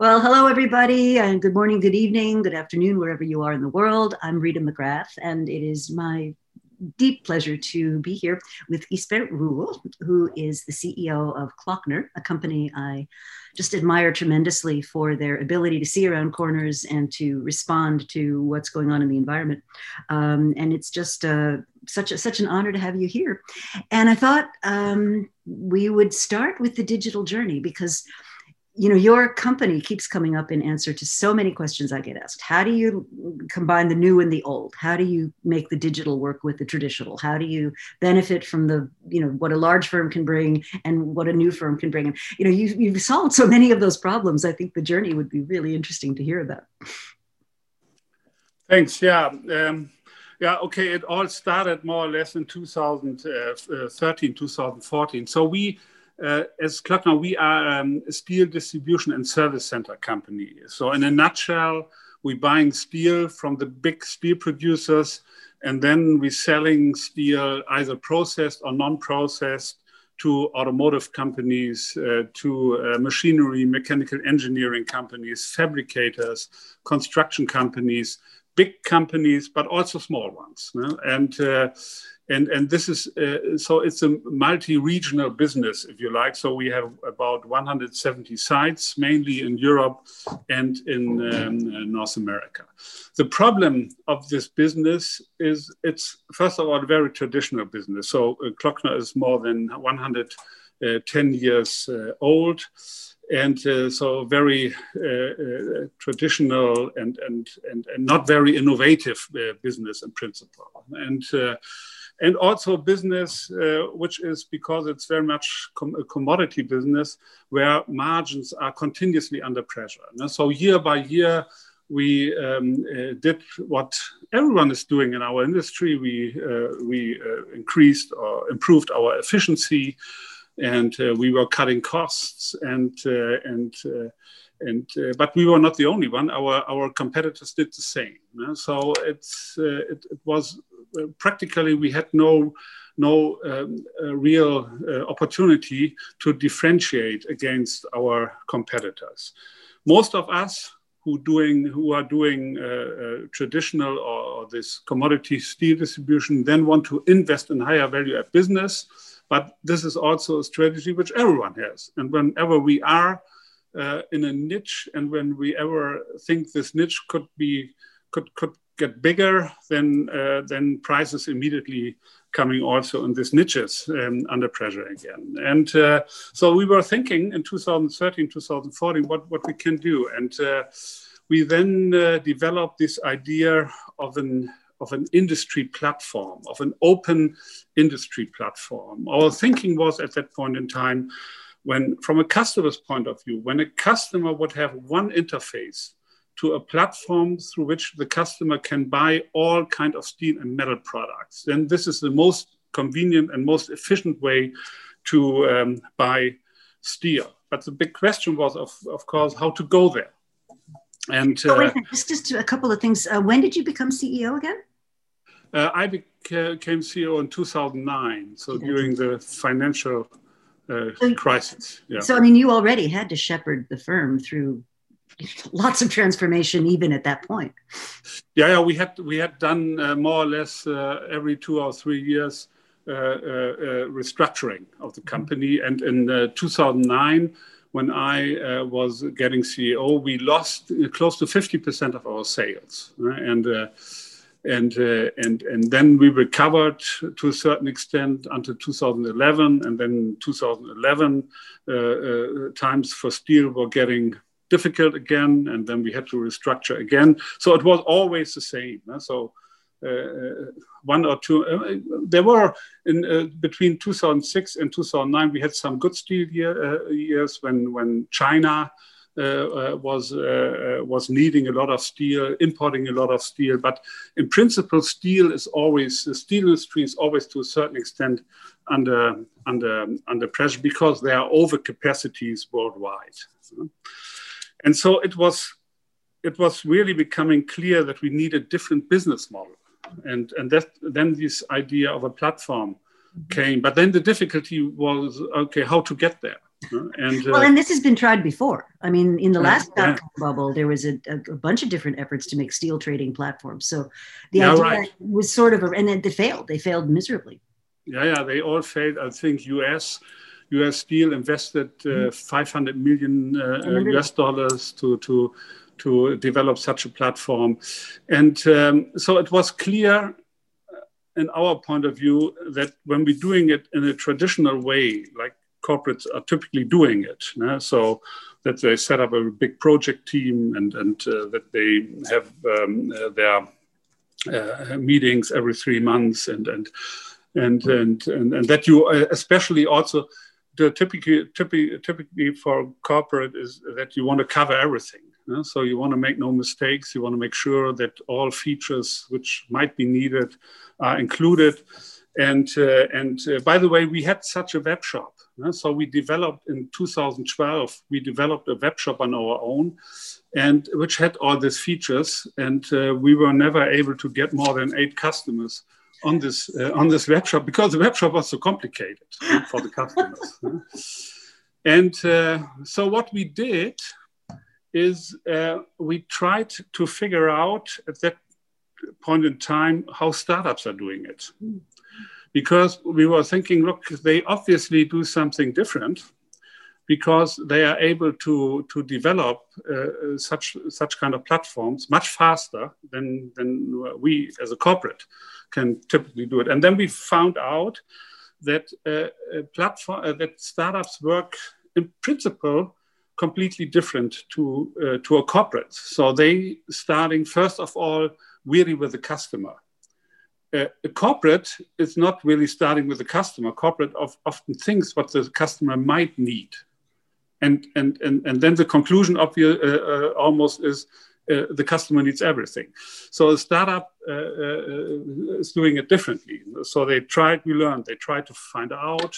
Well, hello, everybody, and good morning, good evening, good afternoon, wherever you are in the world. I'm Rita McGrath, and it is my deep pleasure to be here with Gisbert Ruhl, who is the CEO of Klöckner, a company I just admire tremendously for their ability to see around corners and to respond to what's going on in the environment. Um, and it's just uh, such a, such an honor to have you here. And I thought um, we would start with the digital journey because you know your company keeps coming up in answer to so many questions i get asked. How do you combine the new and the old? How do you make the digital work with the traditional? How do you benefit from the you know what a large firm can bring and what a new firm can bring? And you know you, you've solved so many of those problems. I think the journey would be really interesting to hear about. Thanks. Yeah um, yeah okay it all started more or less in 2013 2014 so we uh, as Klöckner, we are um, a steel distribution and service center company. So, in a nutshell, we're buying steel from the big steel producers, and then we're selling steel either processed or non-processed to automotive companies, uh, to uh, machinery, mechanical engineering companies, fabricators, construction companies, big companies, but also small ones. And uh, and and this is uh, so it's a multi-regional business if you like. So we have about 170 sites mainly in europe and in um, uh, north america. The problem of this business is it's first of all a very traditional business. So uh, Klöckner is more than 110 uh, years uh, old and uh, so very uh, uh, traditional and, and, and, and not very innovative uh, business in principle. And and also business uh, which is because it's very much com a commodity business where margins are continuously under pressure. So year by year, we um, uh, did what everyone is doing in our industry. We uh, we uh, increased or improved our efficiency, and uh, we were cutting costs and uh, and and but we were not the only one. Our our competitors did the same. So it's it, it was practically we had no no um, real uh, opportunity to differentiate against our competitors. Most of us who doing who are doing uh, uh, traditional or, or, this commodity steel distribution then want to invest in higher value add business. But this is also a strategy which everyone has. And whenever we are uh, in a niche, and when we ever think this niche could be could could get bigger, then uh, then prices immediately coming also in these niches um, under pressure again. And uh, so we were thinking in 2013, 2014, what, what we can do. And uh, we then uh, developed this idea of an of an industry platform, of an open industry platform. Our thinking was at that point in time, when from a customer's point of view, when a customer would have one interface to a platform through which the customer can buy all kind of steel and metal products. Then this is the most convenient and most efficient way to um, buy steel. But the big question was, of, of course, how to go there. And uh, oh, wait, just, just a couple of things. Uh, when did you become CEO again? Uh, I became CEO in 2009, so during the financial uh, so, crisis. Yeah. So, I mean, you already had to shepherd the firm through lots of transformation even at that point. Yeah, yeah we had we had done uh, more or less uh, every two or three years uh, uh, uh restructuring of the company, and in uh, 2009. When I was getting CEO, we lost close to 50% of our sales, right? and and uh, and and then we recovered to a certain extent until 2011 and then 2011 uh, uh, times for steel were getting difficult again, and then we had to restructure again. So it was always the same. So uh, one or two, uh, there were in uh, between 2006 and 2009, we had some good steel year, uh, years when when China. Uh, uh, was was needing a lot of steel, importing a lot of steel, but in principle, steel is always the steel industry is always to a certain extent under under under pressure because there are overcapacities worldwide. And so it was, it was really becoming clear that we need a different business model. And, and that, then this idea of a platform came. But then the difficulty was okay, how to get there? And, well, uh, and this has been tried before. I mean, in the last yeah. bubble, there was a, a, bunch of different efforts to make steel trading platforms. So the yeah, idea right. was sort of, a, and then they failed. They failed miserably. Yeah, yeah, they all failed. I think U.S. U.S. Steel invested uh, mm-hmm. 500 million uh, US dollars to to to develop such a platform, and um, so it was clear in our point of view that when we're doing it in a traditional way, like corporates are typically doing it, so that they set up a big project team and, and uh, that they have um, uh, their uh, meetings every three months and, and, and, and, and, and that you uh, especially also the typically, typically, typically for corporate is that you want to cover everything. So you want to make no mistakes. You want to make sure that all features which might be needed are included. And, uh, and uh, by the way, we had such a web shop. So we developed in 2012, we developed a web shop on our own and which had all these features. And uh, we were never able to get more than eight customers on this, uh, on this web shop because the web shop was so complicated for the customers. and uh, so what we did is uh, we tried to figure out at that point in time how startups are doing it. Because we were thinking, look, they obviously do something different because they are able to, to develop uh, such, such kind of platforms much faster than, than we as a corporate can typically do it. And then we found out that uh, platform, uh, that startups work in principle completely different to uh, to a corporate. So they starting first of all really with the customer. Uh, a corporate is not really starting with the customer. Corporate of, often thinks what the customer might need, and and and, and then the conclusion obvious uh, uh, almost is uh, the customer needs everything. So a startup uh, uh, is doing it differently. So they tried, we learned, they tried to find out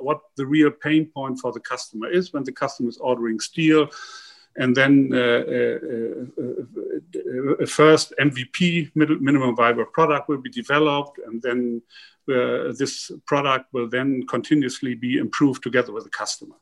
what the real pain point for the customer is when the customer is ordering steel and then uh, uh, uh, first MVP, minimum viable product, will be developed, and then this product will then continuously be improved together with the customer.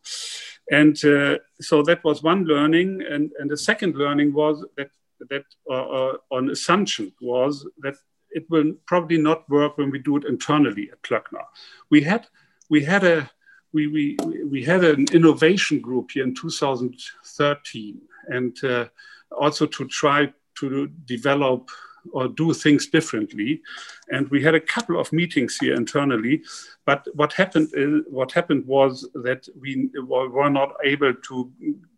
And uh, so that was one learning. And, and the second learning was that, that uh, uh, assumption was that it will probably not work when we do it internally at Klöckner. We had, we had a, we, we, we had an innovation group here in 2013 and uh, also to try to develop or do things differently. And we had a couple of meetings here internally. But what happened is, what happened was that we were not able to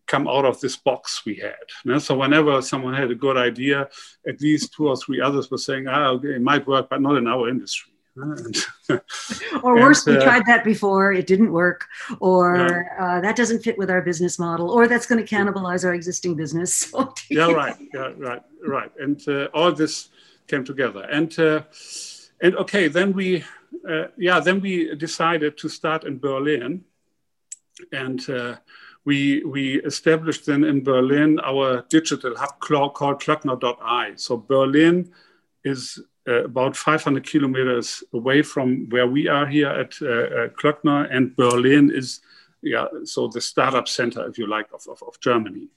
come out of this box we had. So whenever someone had a good idea, at least two or three others were saying, "Ah, okay, it might work, but not in our industry." or worse, and, uh, we tried that before, it didn't work, or yeah. uh, that doesn't fit with our business model, or that's going to cannibalize our existing business. Yeah, right, yeah, right, right, and uh, all this came together, and uh, and okay, then we, uh, yeah, then we decided to start in Berlin, and uh, we we established then in Berlin our digital hub called Klöckner.ai. So Berlin is uh, about 500 kilometers away from where we are here at uh, uh, Klöckner, and Berlin is, yeah, so the startup center, if you like, of, of, of Germany.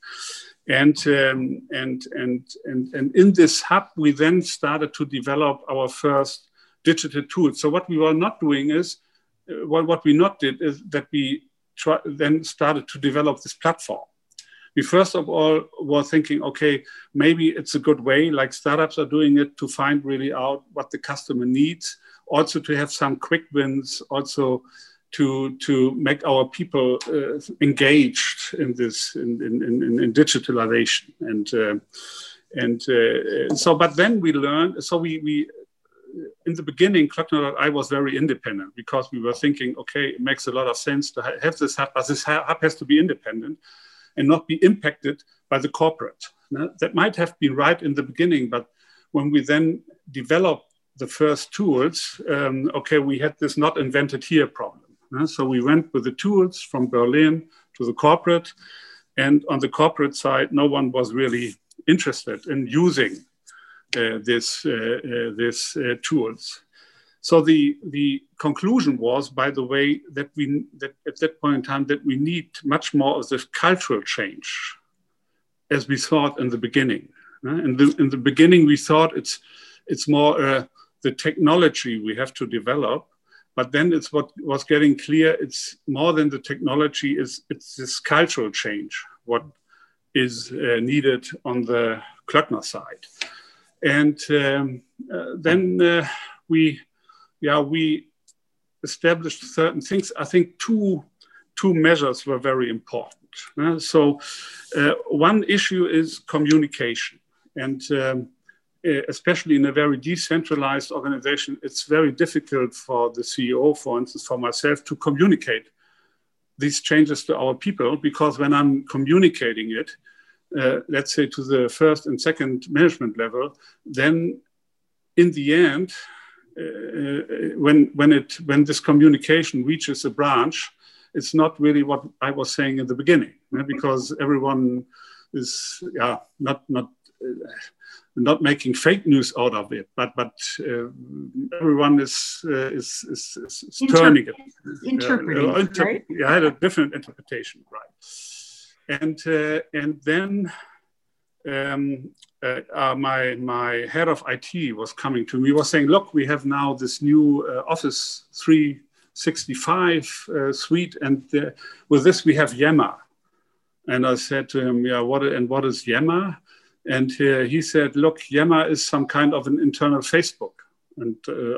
And, um, and, and, and, and in this hub, we then started to develop our first digital tools. So what we were not doing is, uh, well, what we not did is that we try, then started to develop this platform we first of all were thinking, okay, maybe it's a good way, like startups are doing it, to find really out what the customer needs, also to have some quick wins, also to to make our people uh, engaged in this in in, in, in digitalization and uh, and uh, so. But then we learned. So we we in the beginning, Klöckner.ai was very independent because we were thinking, okay, it makes a lot of sense to have this hub, but this hub has to be independent and not be impacted by the corporate. Now, that might have been right in the beginning, but when we then developed the first tools, um, okay, we had this not invented here problem. Uh, so we went with the tools from Berlin to the corporate, and on the corporate side, no one was really interested in using uh, this uh, uh this uh, tools. So the the conclusion was, by the way, that we that at that point in time that we need much more of this cultural change, as we thought in the beginning. In the in the beginning, we thought it's it's more uh, the technology we have to develop, but then it's what was getting clear. It's more than the technology. Is it's this cultural change what is uh, needed on the Klöckner side, and um, uh, then uh, we yeah, we established certain things. I think two, two measures were very important. So uh, one issue is communication. And um, especially in a very decentralized organization, it's very difficult for the CEO, for instance, for myself, to communicate these changes to our people because when I'm communicating it, uh, let's say to the first and second management level, then in the end, when when it when this communication reaches a branch, it's not really what I was saying in the beginning, because everyone is yeah not not uh, not making fake news out of it, but but uh, everyone is, uh, is, is, is Inter turning it, interpreting, uh, inter right? Yeah, I had a different interpretation, right? And uh, and then um, uh, uh, my my head of IT was coming to me, was saying, "Look, we have now this new uh, Office 365 uh, suite, and uh, with this we have Yammer." And I said to him, "Yeah, what and what is Yammer?" And uh, he said, "Look, Yammer is some kind of an internal Facebook." And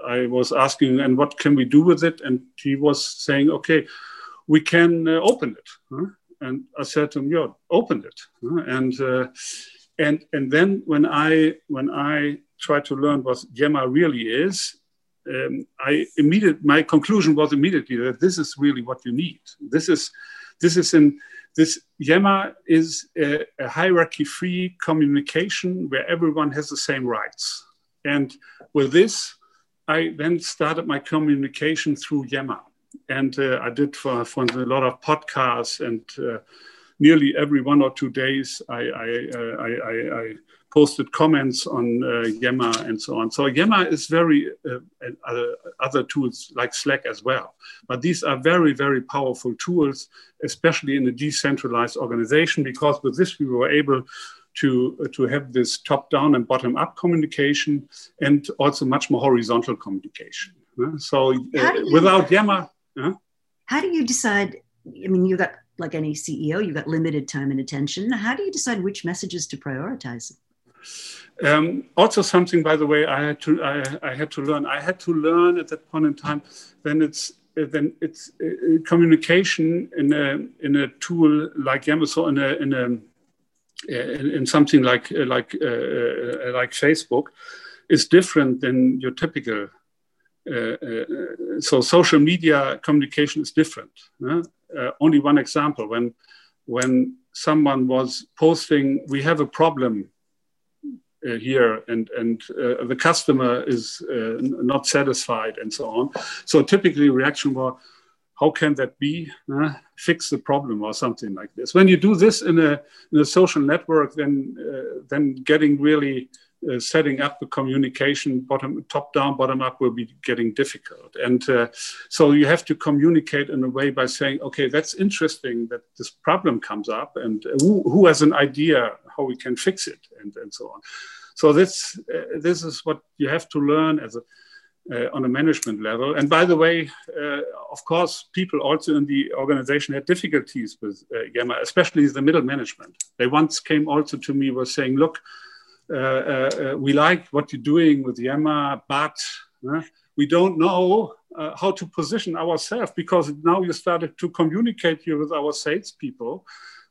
I was asking, "And what can we do with it?" And he was saying, "Okay, we can open it." Huh? And I said to him, "Yeah, open it." Huh? And and and then when I when I tried to learn what Yammer really is, um, I immediate my conclusion was immediately that this is really what you need. This is this is in this Yammer is a, a hierarchy-free communication where everyone has the same rights. And with this, I then started my communication through Yammer. And uh, I did for, for a lot of podcasts and uh, nearly every one or two days, I, I, uh, I, I posted comments on uh, Yammer and so on. So Yammer is very uh, other, other tools like Slack as well. But these are very, very powerful tools, especially in a decentralized organization, because with this we were able to, uh, to have this top-down and bottom-up communication and also much more horizontal communication. Uh, so uh, without Yammer... How do you decide, I mean, you got like any CEO, you've got limited time and attention. How do you decide which messages to prioritize? Um, also, something by the way, I had to I, I, had to learn. I had to learn at that point in time. Then it's then it's uh, communication in a in a tool like Yammer, in a in a in, in something like like uh, uh, like Facebook, is different than your typical. Uh, uh, so social media communication is different uh, only one example when when someone was posting, we have a problem uh, here, and and uh, the customer is uh, not satisfied, and so on. So typically, reaction was, how can that be? Fix the problem or something like this. When you do this in a in a social network, then uh, then getting really uh, setting up the communication bottom top down bottom up will be getting difficult and uh, so you have to communicate in a way by saying okay that's interesting that this problem comes up and who, who has an idea how we can fix it and, and so on so this uh, this is what you have to learn as a uh, on a management level. And by the way, uh, of course, people also in the organization had difficulties with uh, Yammer, especially the middle management. They once came also to me was saying, look, uh, uh, uh, we like what you're doing with Yammer, but we don't know uh, how to position ourselves because now you started to communicate here with our salespeople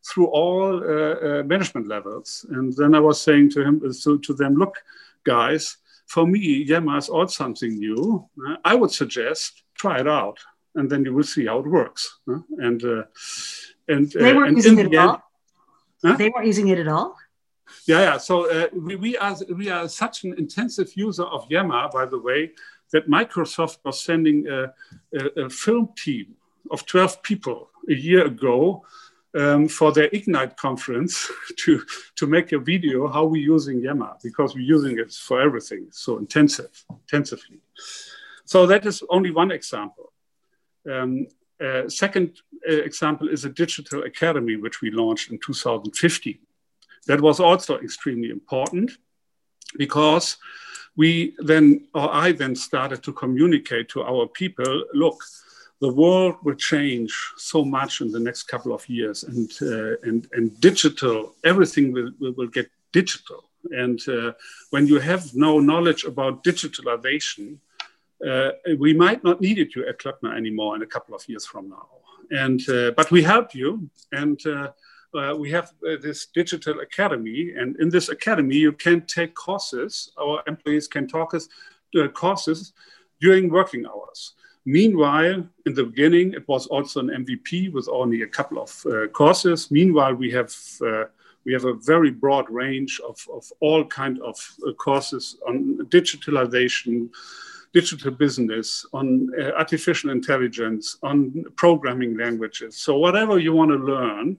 through all uh, uh, management levels. And then I was saying to him, so to them, look, guys, for me, Yammer is all something new. I would suggest try it out, and then you will see how it works. And and they weren't using it at all. Huh? They weren't using it at all. Yeah, yeah. So uh, we, we, are we are such an intensive user of Yammer, by the way, that Microsoft was sending a, a, a film team of 12 people a year ago um, for their Ignite conference to, to make a video how we're using Yammer because we're using it for everything so intensive, intensively. So that is only one example. Um, uh, second uh, example is a digital academy, which we launched in 2015. That was also extremely important because we then, or I then started to communicate to our people, look, the world will change so much in the next couple of years and, uh, and, and digital, everything will, will, get digital. And uh, when you have no knowledge about digitalization, uh, we might not need you at Klöckner anymore in a couple of years from now. And uh, but we help you, and uh, uh, we have this digital academy. And in this academy, you can take courses. Our employees can talk us courses during working hours. Meanwhile, in the beginning, it was also an MVP with only a couple of uh, courses. Meanwhile, we have uh, we have a very broad range of, of all kind of uh, courses on digitalization, digital business, on uh, artificial intelligence, on programming languages. So whatever you want to learn,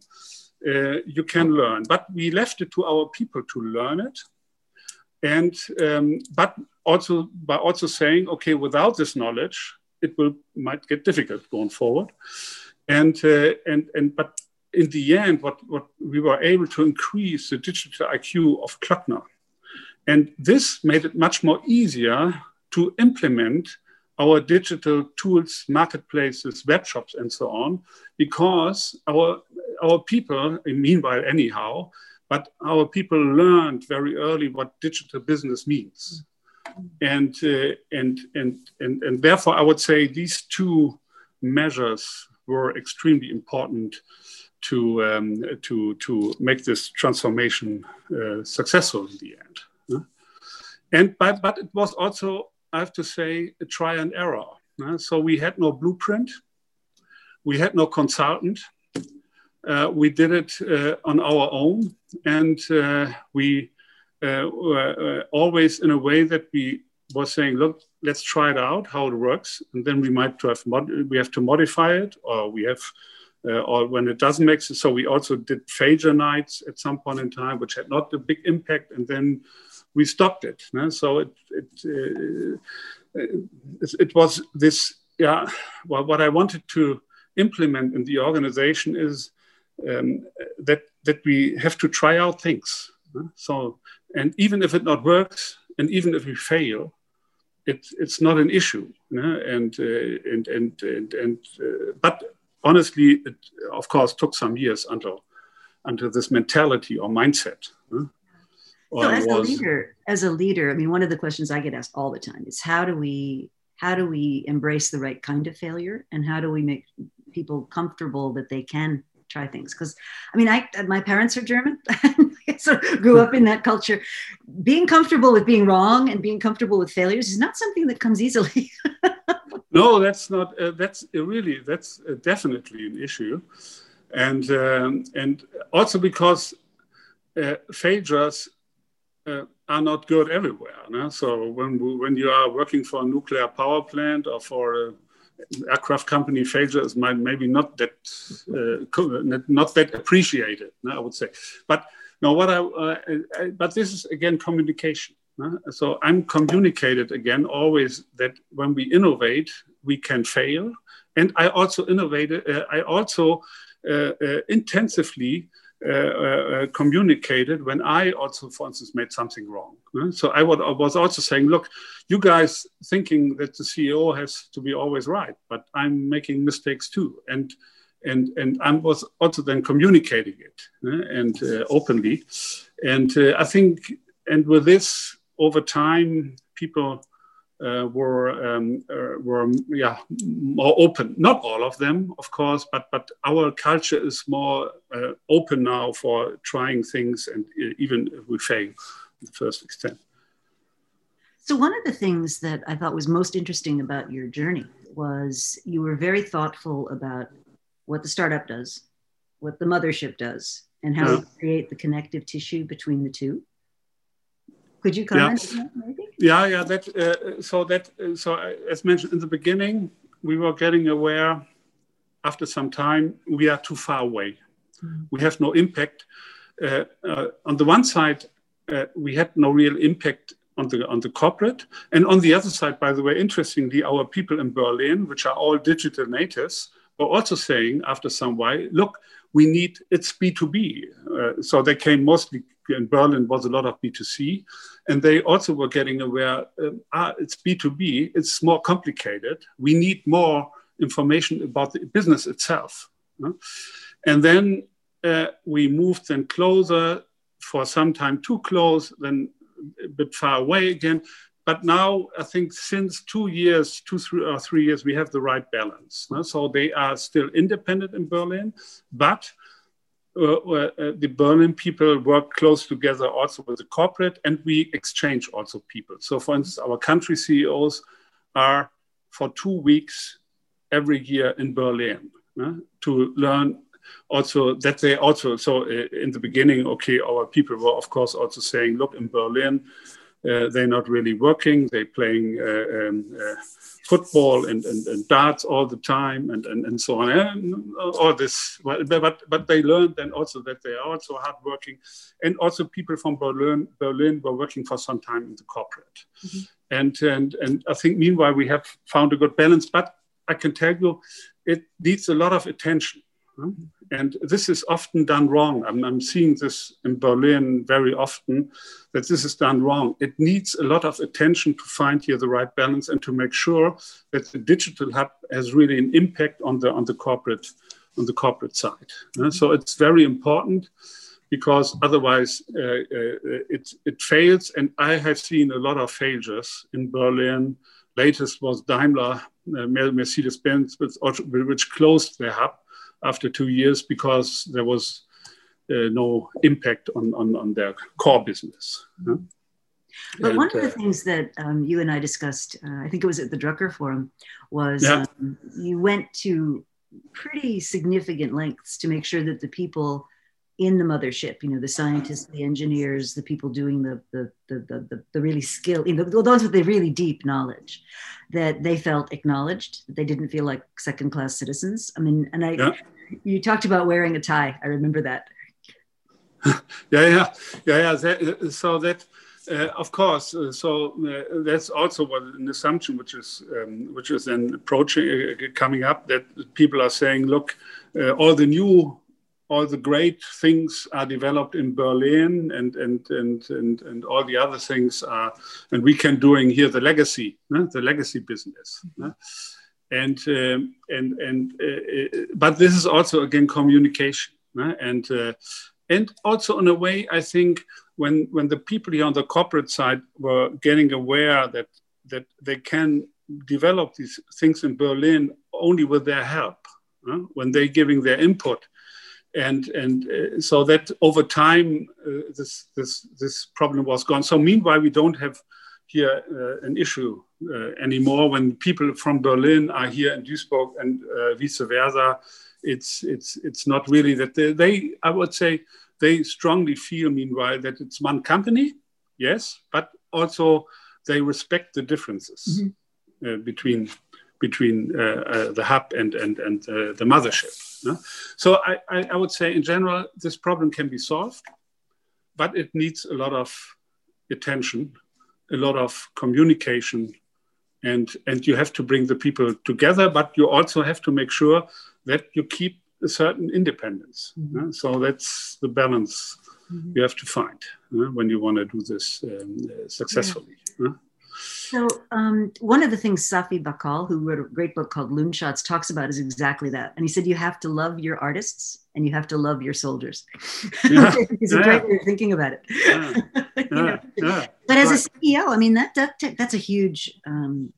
uh, you can learn. But we left it to our people to learn it, and um, but also by also saying, okay, without this knowledge, it will might get difficult going forward. And uh, and and but in the end, what what we were able to increase the digital IQ of Klöckner. And this made it much more easier to implement our digital tools, marketplaces, web shops, and so on, because our, our people, meanwhile, anyhow, but our people learned very early what digital business means. And, uh, and, and, and, and therefore, I would say these two measures were extremely important to, um, to, to make this transformation uh, successful in the end. And but, but it was also I have to say, a try and error. So we had no blueprint, we had no consultant. Uh, we did it uh, on our own, and uh, we uh, uh, always in a way that we were saying, "Look, let's try it out, how it works, and then we might have we have to modify it, or we have." or when it doesn't make sense, so we also did failure nights at some point in time, which had not a big impact, and then we stopped it. So it it, uh, it, it was this yeah. Well, what I wanted to implement in the organization is um, that that we have to try out things. So and even if it not works, and even if we fail, it, it's not an issue. No? And, uh, and and and and uh, but honestly, it of course took some years until until this mentality or mindset so as was... a leader, as a leader, I mean, one of the questions I get asked all the time is how do we how do we embrace the right kind of failure and how do we make people comfortable that they can try things because i mean i my parents are german so grew up in that culture being comfortable with being wrong and being comfortable with failures is not something that comes easily no that's not uh, that's uh, really that's uh, definitely an issue and um, and also because uh, failures uh, are not good everywhere. No? So when when you are working for a nuclear power plant or for a aircraft company, failure is maybe not that uh, not that appreciated. I would say, but no, what I, uh, I but this is again communication. So I'm communicated again always that when we innovate, we can fail, and I also innovated. Uh, I also uh, uh, intensively communicated when I also, for instance, made something wrong. So I was also saying, look, you guys thinking that the CEO has to be always right, but I'm making mistakes too, and and and I was also then communicating it and uh, openly, and uh, I think, and with this over time, people uh, were um, uh, were yeah more open. Not all of them, of course, but but our culture is more uh, open now for trying things, and even if we fail, to the first extent. So one of the things that I thought was most interesting about your journey was you were very thoughtful about what the startup does, what the mothership does, and how yeah. create the connective tissue between the two. Could you comment yeah. Yeah, yeah. That uh, so that uh, so uh, as mentioned in the beginning, we were getting aware after some time we are too far away. Mm-hmm. We have no impact. Uh, uh on the one side, uh, we had no real impact on the on the corporate, and on the other side, by the way, interestingly, our people in Berlin, which are all digital natives, were also saying after some while, look, we need it's B2B. Uh, so they came mostly in Berlin was a lot of B2C, and they also were getting aware um, ah, it's B2B, it's more complicated. We need more information about the business itself. And then uh, we moved then closer for some time too close, then a bit far away again. But now I think since two years, two three or three years, we have the right balance. No? So they are still independent in Berlin, but uh, uh, the Berlin people work close together also with the corporate, and we exchange also people. So, for instance, our country CEOs are for two weeks every year in Berlin uh, to learn also that they also so uh, in the beginning okay our people were of course also saying look in berlin uh, they're not really working. They're playing uh, um, uh, football and, and, and, darts all the time and, and, and so on. And all this but, but but they learned then also that they are also hardworking. And also people from berlin berlin were working for some time in the corporate. Mm-hmm. and and and i think meanwhile we have found a good balance but i can tell you it needs a lot of attention and this is often done wrong. I'm, I'm, seeing this in Berlin very often that this is done wrong. It needs a lot of attention to find here the right balance and to make sure that the digital hub has really an impact on the on the corporate on the corporate side. Uh, so it's very important because otherwise uh, uh, it, it fails. And I have seen a lot of failures in Berlin. Latest was Daimler, uh, Mercedes-Benz, which, which closed their hub after two years because there was uh, no impact on, on, on, their core business. But and, one of the uh, things that um, you and I discussed, uh, I think it was at the Drucker Forum, was yeah. um, you went to pretty significant lengths to make sure that the people in the mothership, you know, the scientists, the engineers, the people doing the the the the, the really skill, you know, those with the really deep knowledge, that they felt acknowledged, that they didn't feel like second class citizens. I mean, and I, yeah. you talked about wearing a tie. I remember that. yeah, yeah, yeah, yeah. That, so that. Uh, of course, uh, so uh, that's also what an assumption which is um, which is then approaching uh, coming up that people are saying, look, uh, all the new all the great things are developed in Berlin and, and, and, and, and all the other things are, and we can doing here the legacy, the legacy business. And, um, and, and, uh, uh, but this is also again communication. And, uh, and also in a way, I think when, when the people here on the corporate side were getting aware that, that they can develop these things in Berlin only with their help, when they're giving their input, and and uh, so that over time uh, this this this problem was gone. So meanwhile, we don't have here uh, an issue uh, anymore when people from Berlin are here in Duisburg and uh, vice versa. It's it's it's not really that they, they, I would say they strongly feel meanwhile that it's one company, yes, but also they respect the differences mm -hmm. between between uh, uh, the hub and, and, and uh, the mothership. So I, I, I, would say in general, this problem can be solved, but it needs a lot of attention, a lot of communication, and, and you have to bring the people together, but you also have to make sure that you keep a certain independence. Mm-hmm. So that's the balance mm-hmm. you have to find when you want to do this um, successfully. Yeah. So, um, one of the things Safi Bahcall, who wrote a great book called Loonshots, talks about is exactly that. And he said, you have to love your artists and you have to love your soldiers. Yeah. it's yeah. a great way of thinking about it. Yeah. yeah. But as a CEO, I mean, that, that that's a huge um,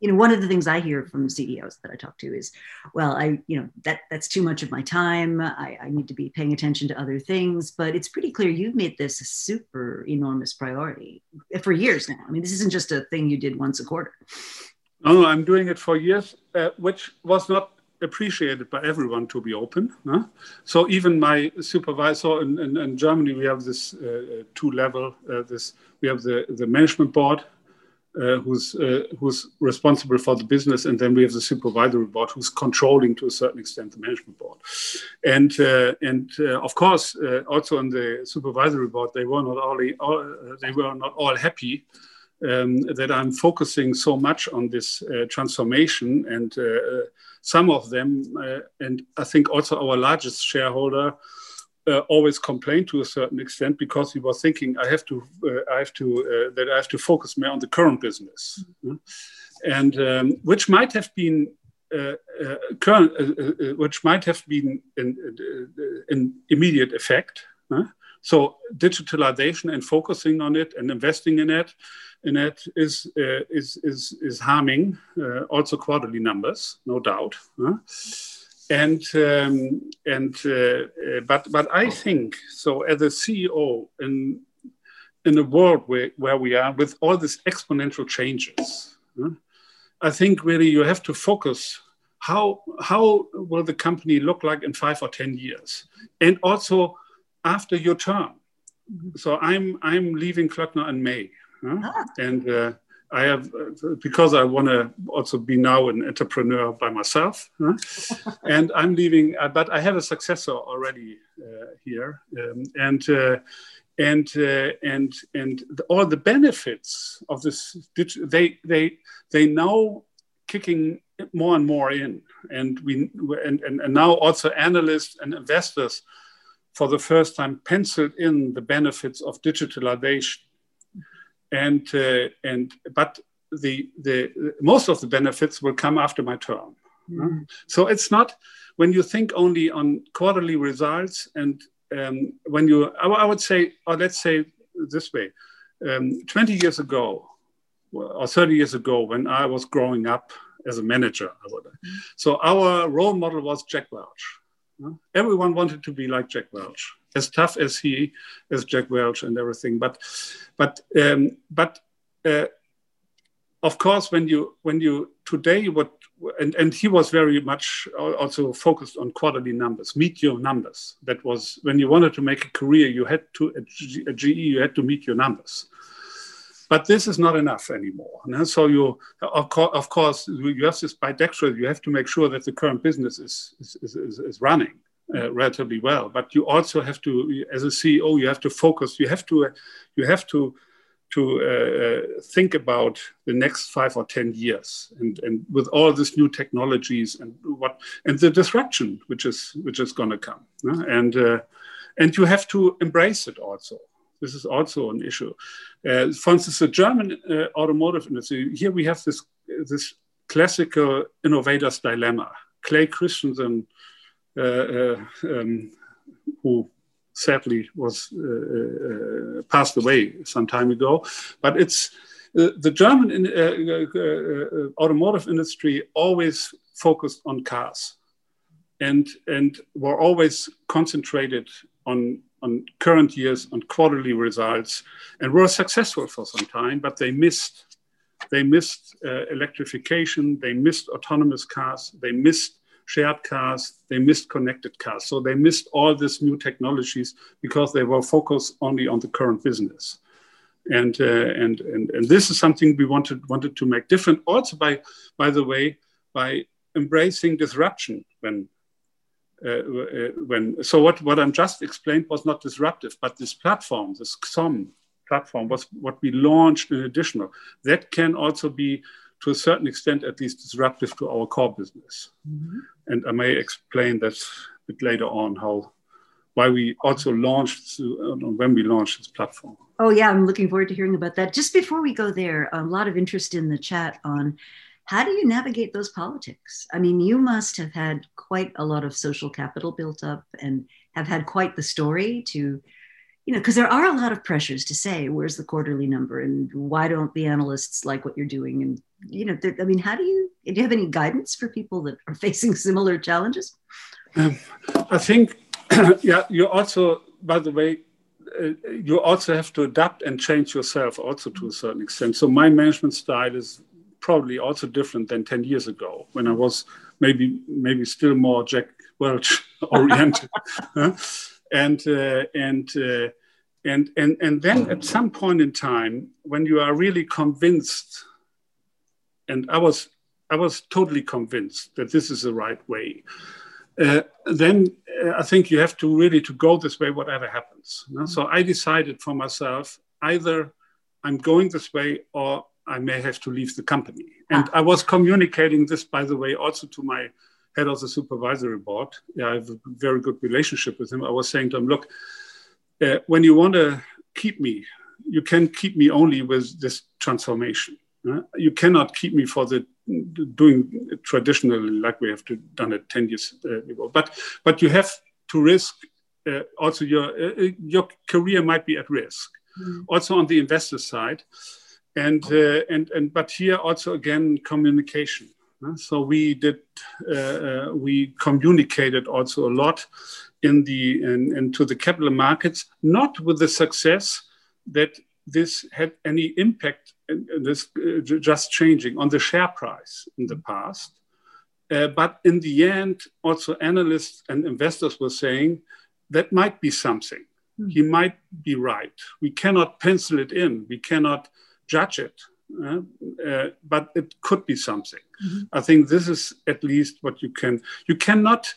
you know, one of the things I hear from CEOs that I talk to is, well, I, you know, that that's too much of my time. I, I need to be paying attention to other things. But it's pretty clear you've made this a super enormous priority for years now. I mean, this isn't just a thing you did once a quarter. No, I'm doing it for years, uh, which was not appreciated by everyone to be open. Huh? So even my supervisor in, in, in Germany, we have this uh, two level. Uh, this we have the the management board uh, who's uh, who's responsible for the business, and then we have the supervisory board who's controlling to a certain extent the management board, and uh, and uh, of course uh, also on the supervisory board they were not all, all they were not all happy um, that I'm focusing so much on this transformation, and some of them, and I think also our largest shareholder uh, always complained to a certain extent because he was thinking I have to uh, I have to uh, that I have to focus more on the current business, mm-hmm. and um, which might have been uh, uh, current, uh, which might have been an immediate effect. So digitalization and focusing on it and investing in it, in it is is is is harming also quarterly numbers, no doubt and um, and uh, uh, but but I think so as a CEO in in a world where, where we are with all these exponential changes, I think really you have to focus how how will the company look like in five or ten years, and also after your term. Mm-hmm. So I'm I'm leaving Klöckner in May, ah. and. Uh, I have because I want to also be now an entrepreneur by myself, huh? and I'm leaving. Uh, but I have a successor already uh, here, um, and uh, and uh, and and the, all the benefits of this they they they now kicking more and more in, and we and, and, and now also analysts and investors for the first time penciled in the benefits of digitalization and uh, and but the the most of the benefits will come after my term. Mm. So it's not when you think only on quarterly results and um, when you I, I, would say or let's say this way, um, 20 years ago or 30 years ago when I was growing up as a manager, I would. Mm. So our role model was Jack Welch. Everyone wanted to be like Jack Welch as tough as he, as Jack Welch and everything. But, but, um, but uh, of course, when you when you today what and and he was very much also focused on quarterly numbers, meet your numbers. That was when you wanted to make a career, you had to at GE, you had to meet your numbers. But this is not enough anymore. No? So you, of, of course, you have this bidextrous. You have to make sure that the current business is is, is, is running uh, relatively well. But you also have to, as a CEO, you have to focus. You have to, you have to, to uh, think about the next five or ten years, and and with all these new technologies and what and the disruption which is which is going to come, and uh, and you have to embrace it also. This is also an issue. Uh, for instance, the German uh, automotive industry. Here we have this this classical innovator's dilemma. Clay Christensen uh, uh, Uh, uh, um, who sadly was uh, uh, passed away some time ago. But it's the German in, automotive industry always focused on cars and and were always concentrated on on current years on quarterly results and were successful for some time but they missed they missed uh, electrification they missed autonomous cars they missed shared cars, they missed connected cars. So they missed all these new technologies because they were focused only on the current business. And, uh, and, and, and this is something we wanted, wanted to make different also by, by the way, by embracing disruption when uh, uh, when so what what I'm just explained was not disruptive, but this platform, this XOM platform, was what we launched in additional. That can also be to a certain extent at least disruptive to our core business. Mm-hmm. And I may explain that a bit later on how why we also launched uh, when we launched this platform. Oh yeah, I'm looking forward to hearing about that. Just before we go there, a lot of interest in the chat on how do you navigate those politics? I mean, you must have had quite a lot of social capital built up and have had quite the story to you know, because there are a lot of pressures to say, where's the quarterly number and why don't the analysts like what you're doing? And, you know, I mean, how do you, do you have any guidance for people that are facing similar challenges? Um, I think, yeah, you also, by the way, uh, you also have to adapt and change yourself also to a certain extent. So my management style is probably also different than 10 years ago when I was maybe, maybe still more Jack Welch oriented and uh, and uh, And, and, and then at some point in time, when you are really convinced, and I was, I was totally convinced that this is the right way, uh, then uh, I think you have to really to go this way, whatever happens. You know? So I decided for myself, either I'm going this way or I may have to leave the company. And ah. I was communicating this, by the way, also to my head of the supervisory board. Yeah, I have a very good relationship with him. I was saying to him, look, uh, when you want to keep me, you can keep me only with this transformation. Uh, you cannot keep me for the doing traditionally like we have to done it 10 years uh, ago. But, but you have to risk uh, also your, uh, uh, your career might be at risk. Mm. Also on the investor side. And, and, and, but here also again, communication. So we did, we communicated also a lot in the in, into the capital markets, not with the success that this had any impact in this uh, just changing on the share price in the past. Uh, but in the end, also analysts and investors were saying that might be something. Mm. He might be right. We cannot pencil it in. We cannot judge it. Uh, uh, but it could be something. Mm-hmm. I think this is at least what you can. You cannot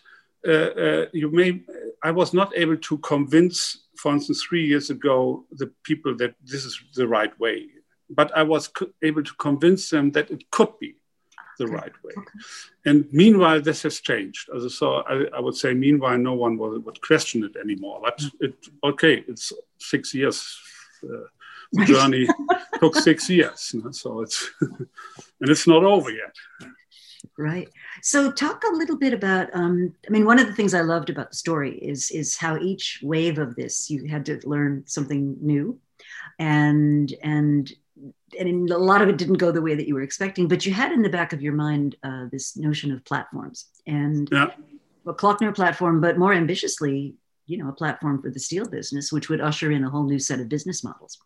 uh, uh, you may, I was not able to convince, for instance, three years ago, the people that this is the right way. But I was able to convince them that it could be the okay. right way. Okay. And meanwhile, this has changed. So I, I, would say, meanwhile, no one would, would question it anymore. But mm. it, okay, it's six years. Uh, the journey took six years. You know, so it's, and it's not over yet. Right. So, talk a little bit about. Um, I mean, one of the things I loved about the story is is how each wave of this you had to learn something new, and and and a lot of it didn't go the way that you were expecting. But you had in the back of your mind uh, this notion of platforms and yeah. a Klöckner platform, but more ambitiously, you know, a platform for the steel business, which would usher in a whole new set of business models.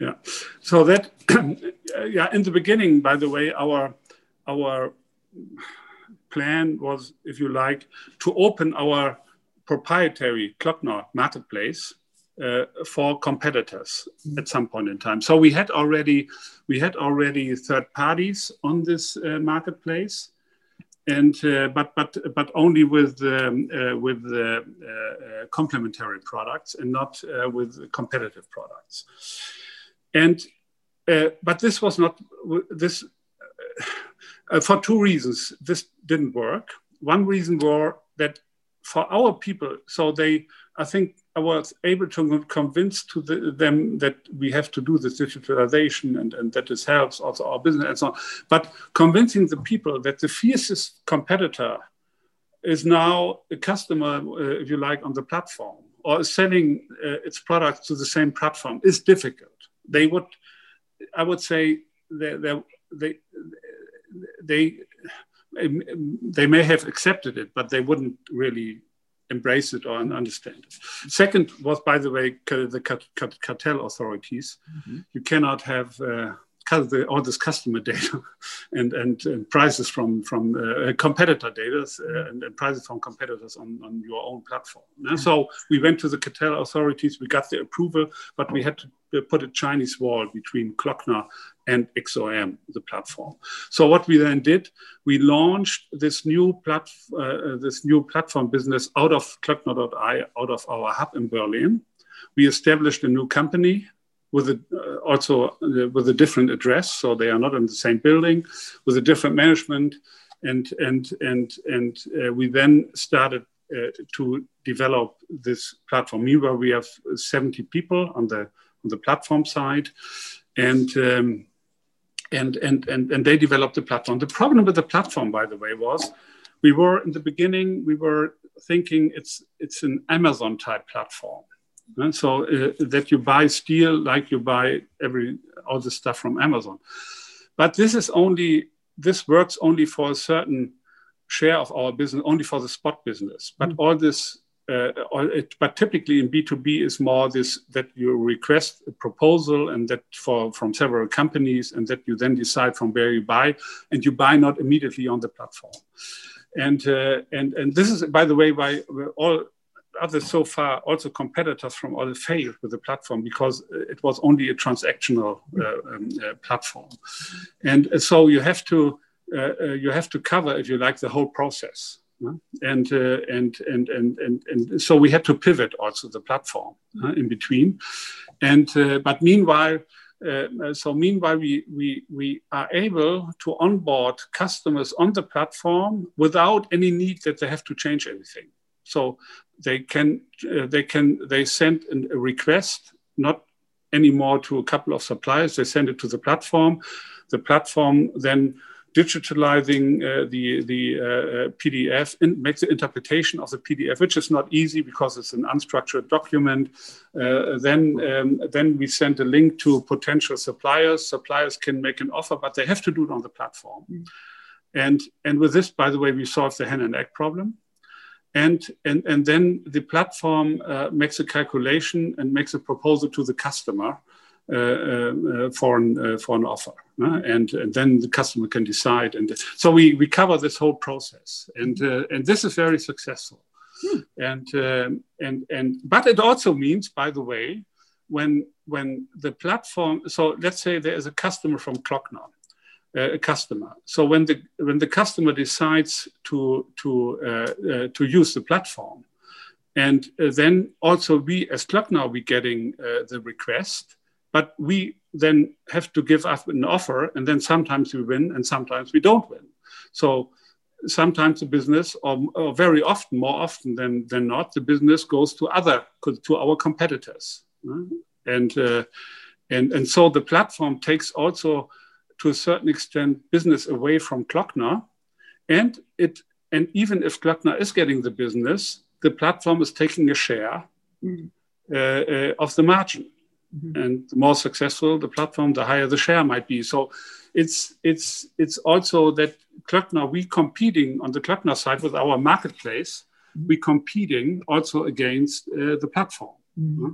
Yeah. So that, yeah, in the beginning, by the way, our our plan was, if you like, to open our proprietary Klöckner marketplace uh, for competitors at some point in time. So we had already we had already third parties on this uh, marketplace, and uh, but but but only with um, uh, with uh, uh, complementary products and not with competitive products. And but this was not this uh, for two reasons, this didn't work. One reason were that for our people, so they, I think I was able to convince to the, them that we have to do this digitalization and, and that this helps also our business and so on. But convincing the people that the fiercest competitor is now a customer, uh, if you like, on the platform or selling uh, its products to the same platform is difficult. They would, I would say, they, they, they they they may have accepted it, but they wouldn't really embrace it or understand it. Second was, by the way, the cartel authorities. Mm-hmm. You cannot have uh, the, all this customer data and, and, and prices from from uh, competitor data uh, and, and, prices from competitors on, on your own platform. Mm-hmm. So we went to the cartel authorities, we got the approval, but we had to uh, put a Chinese wall between Klöckner and XOM, the platform. So what we then did, we launched this new plat- uh, this new platform business out of Klöckner.ai, out of our hub in Berlin. We established a new company with a, uh, also uh, with a different address, so they are not in the same building, with a different management, and and and and uh, we then started uh, to develop this platform. Meanwhile, we have 70 people on the on the platform side, and. Um, and, and, and, and they developed the platform. The problem with the platform, by the way, was we were in the beginning, we were thinking it's, it's an Amazon type platform and so uh, that you buy steel like you buy every all the stuff from Amazon. But this is only this works only for a certain share of our business, only for the spot business. But mm. all this, uh, all it, but typically in B two B is more this that you request a proposal and that for from several companies and that you then decide from where you buy and you buy not immediately on the platform. And uh, and and this is by the way why all others so far, also competitors from others, failed with the platform because it was only a transactional uh, um, uh, platform, and so you have to uh, uh, you have to cover, if you like, the whole process. And, uh, and, and, and, and, and so we had to pivot also the platform in between. And, but meanwhile, uh, so meanwhile, we, we, we are able to onboard customers on the platform without any need that they have to change anything. So they can, uh, they can, they send a request, not anymore to a couple of suppliers, they send it to the platform. The platform then digitalizing uh, the, the uh, uh PDF and makes the interpretation of the PDF, which is not easy because it's an unstructured document. Uh, then, um, then we send a link to potential suppliers. Suppliers can make an offer, but they have to do it on the platform. Mm. And, and with this, by the way, we solve the hen and egg problem. And, and, and then the platform uh, makes a calculation and makes a proposal to the customer uh, uh, for, an, uh, for an offer. and, and then the customer can decide. And so we, we cover this whole process. And, and this is very successful. Hmm. And, and, and, but it also means, by the way, when, when the platform, so let's say there is a customer from Klöckner, a customer. So when the when the customer decides to to uh, uh, to use the platform, and uh, then also we as Klöckner we getting the request, but we then have to give up an offer, and then sometimes we win, and sometimes we don't win. So sometimes the business, or, or very often, more often than, than not, the business goes to other to our competitors, and uh, and and so the platform takes also to a certain extent business away from Klöckner, and it and even if Klöckner is getting the business, the platform is taking a share mm. uh, uh, of the margin. Mm-hmm. And the more successful the platform, the higher the share might be. So it's it's it's also that Klöckner, we competing on the Klöckner side with our marketplace, mm-hmm. we competing also against uh, the platform. Mm-hmm.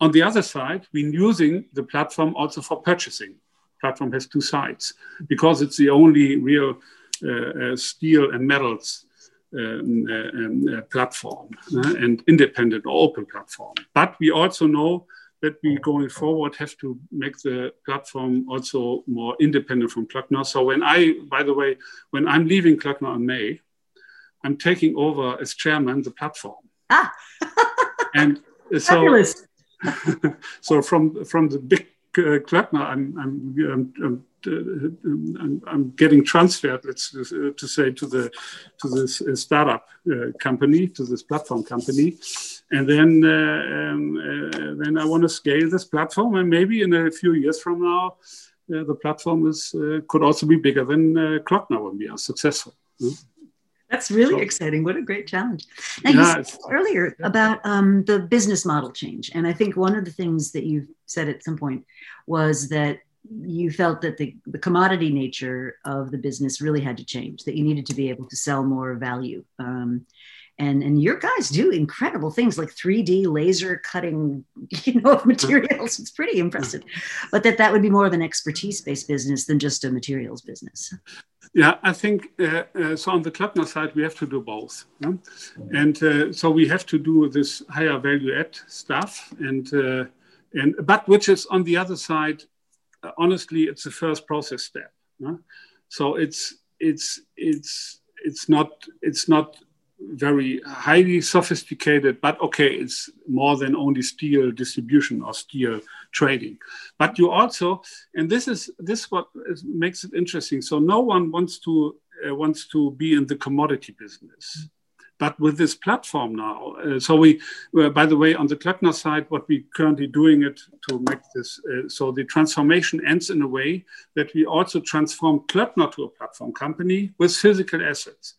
On the other side, we're using the platform also for purchasing. Platform has two sides because it's the only real uh, uh, steel and metals um, uh, um, platform uh, and independent or open platform. But we also know that we going forward have to make the platform also more independent from Klöckner. So when I, by the way, when I'm leaving Klöckner in May, I'm taking over as chairman the platform. Ah. and so, so from from the big Klöckner, I'm, I'm, I'm, I'm I'm, I'm, getting transferred, let's uh, to say, to the to this uh, startup uh, company, to this platform company, and then um, then I want to scale this platform, and maybe in a few years from now, the platform is could also be bigger than uh, Klöckner when we are successful. That's really so, exciting. What a great challenge. Now, yeah, you said earlier about um, the business model change. And I think one of the things that you said at some point was that you felt that the, the commodity nature of the business really had to change, that you needed to be able to sell more value. Um, and, and your guys do incredible things like 3D laser cutting, you know, of materials. It's pretty impressive. But that that would be more of an expertise-based business than just a materials business. Yeah, I think uh, uh, so. On the Klöckner side, we have to do both, yeah? and uh, so we have to do this higher value add stuff, and uh, and but which is on the other side honestly, it's the first process step. So it's it's it's it's not it's not very highly sophisticated, but okay, it's more than only steel distribution or steel trading. But you also, and this is this what is, makes it interesting. So no one wants to uh, wants to be in the commodity business. But with this platform now, uh, so we, uh, by the way, on the Klöckner side, what we currently doing it to make this, uh, so the transformation ends in a way that we also transform Klöckner to a platform company with physical assets.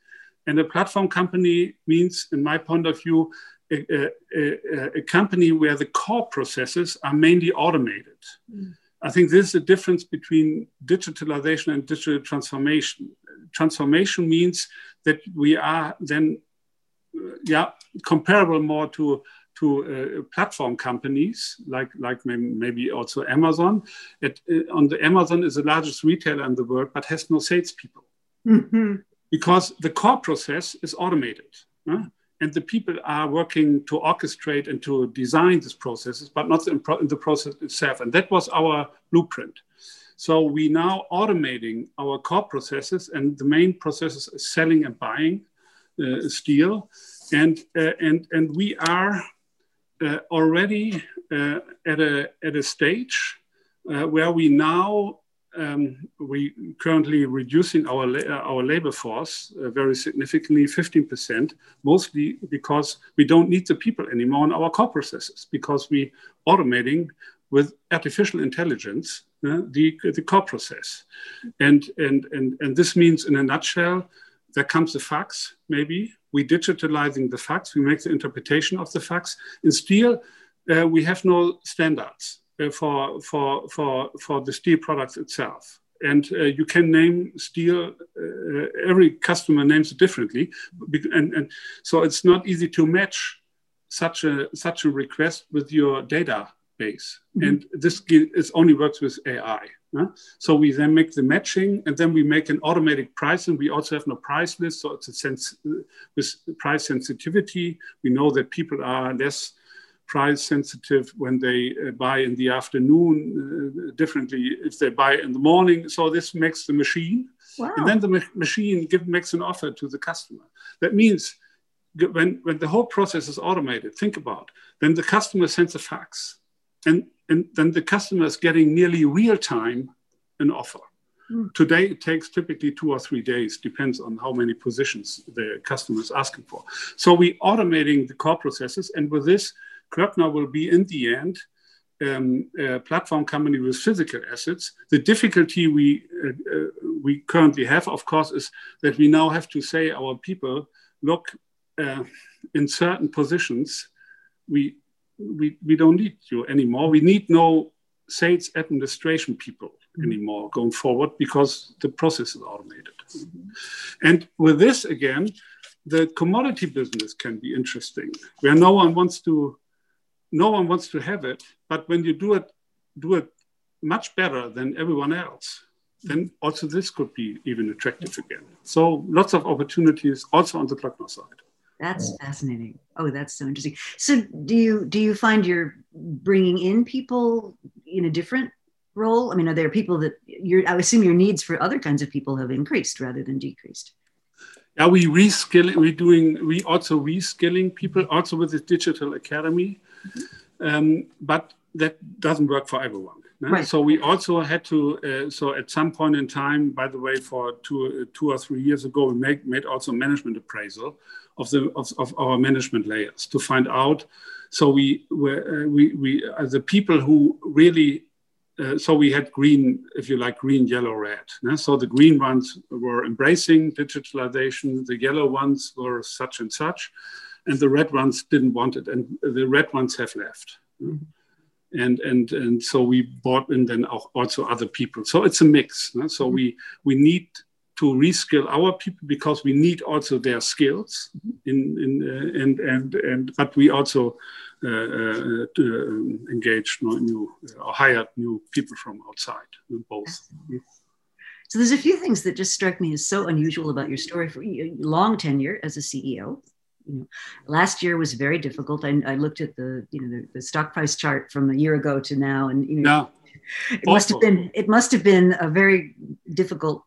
And a platform company means, in my point of view, a, a, a company where the core processes are mainly automated. Mm. I think this is the difference between digitalization and digital transformation. Transformation means that we are then yeah, comparable more to to uh, platform companies like like maybe also Amazon. It, uh, on the Amazon is the largest retailer in the world, but has no salespeople mm-hmm. Because the core process is automated. And the people are working to orchestrate and to design these processes, but not in, pro- in the process itself. And that was our blueprint. So we now automating our core processes, and the main processes is selling and buying uh, steel, and uh, and and we are uh, already uh, at a at a stage uh, where we now um, we currently reducing our la- our labor force uh, very significantly, 15%, mostly because we don't need the people anymore in our core processes because we automating with artificial intelligence uh, the the core process, and and and and this means in a nutshell, there comes the fax maybe. We digitalizing the fax, we make the interpretation of the fax. In steel, uh, we have no standards. uh, for, for, for, for the steel products itself. And uh, you can name steel, uh, every customer names it differently. And, and so it's not easy to match such a, such a request with your database. Mm-hmm. And this is only works with AI. So we then make the matching and then we make an automatic price and we also have no price list. So it's a sense with price sensitivity. We know that people are less price sensitive when they uh, buy in the afternoon, uh, differently if they buy in the morning. So this makes the machine. Wow. And then the ma- machine give, makes an offer to the customer. That means when, when the whole process is automated, think about, then the customer sends a fax and, and then the customer is getting nearly real time an offer. Mm. Today, it takes typically two or three days, depends on how many positions the customer is asking for. So we're automating the core processes, and with this, Klöckner will be in the end um, a platform company with physical assets. The difficulty we uh, uh, we currently have, of course, is that we now have to say our people look uh, in certain positions. We we, we don't need you anymore. We need no sales administration people mm-hmm. anymore going forward because the process is automated. Mm-hmm. And with this again, the commodity business can be interesting, where no one wants to no one wants to have it, but when you do it do it much better than everyone else, then also this could be even attractive again. So lots of opportunities also on the Klöckner side. That's fascinating. Oh, that's so interesting. So, do you do you find you're bringing in people in a different role? I mean, are there people that you're? I assume your needs for other kinds of people have increased rather than decreased. Yeah, we reskilling. We're doing. We also reskilling people also with the digital academy. Um, but that doesn't work for everyone. Right. So we also had to. Uh, so at some point in time, by the way, for two, uh, two or three years ago, we made, made also management appraisal of the of, of our management layers to find out. So we were uh, we we uh, the people who really. Uh, so we had green, if you like, green, yellow, red. So the green ones were embracing digitalization. The yellow ones were such and such, and the red ones didn't want it, and the red ones have left. And and and so we bought in then also other people so it's a mix no? so we we need to reskill our people because we need also their skills in, in uh, and and and but we also uh, uh, um, engaged new uh, or hired new people from outside both so there's a few things that just strike me as so unusual about your story for long tenure as a ceo you know, last year was very difficult. I, I looked at the, you know, the, the, stock price chart from a year ago to now, and you know, no. it must have been it must have been a very difficult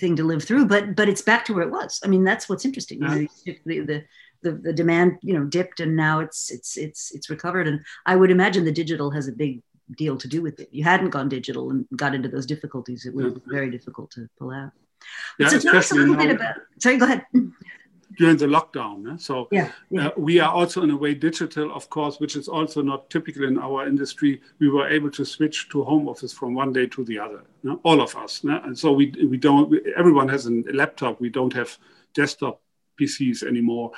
thing to live through. But but it's back to where it was. I mean, that's what's interesting. Yeah. You know, the, the the, the demand you know dipped and now it's it's it's it's recovered and i would imagine the digital has a big deal to do with it you hadn't gone digital and got into those difficulties it would have been very difficult to pull out yeah, so tell us a little bit about sorry go ahead during the lockdown. Eh? So yeah, yeah. Uh, we are also in a way digital, of course, which is also not typical in our industry. We were able to switch to home office from one day to the other, all of us. And so we, we don't, we, everyone has a laptop. We don't have desktop PCs anymore.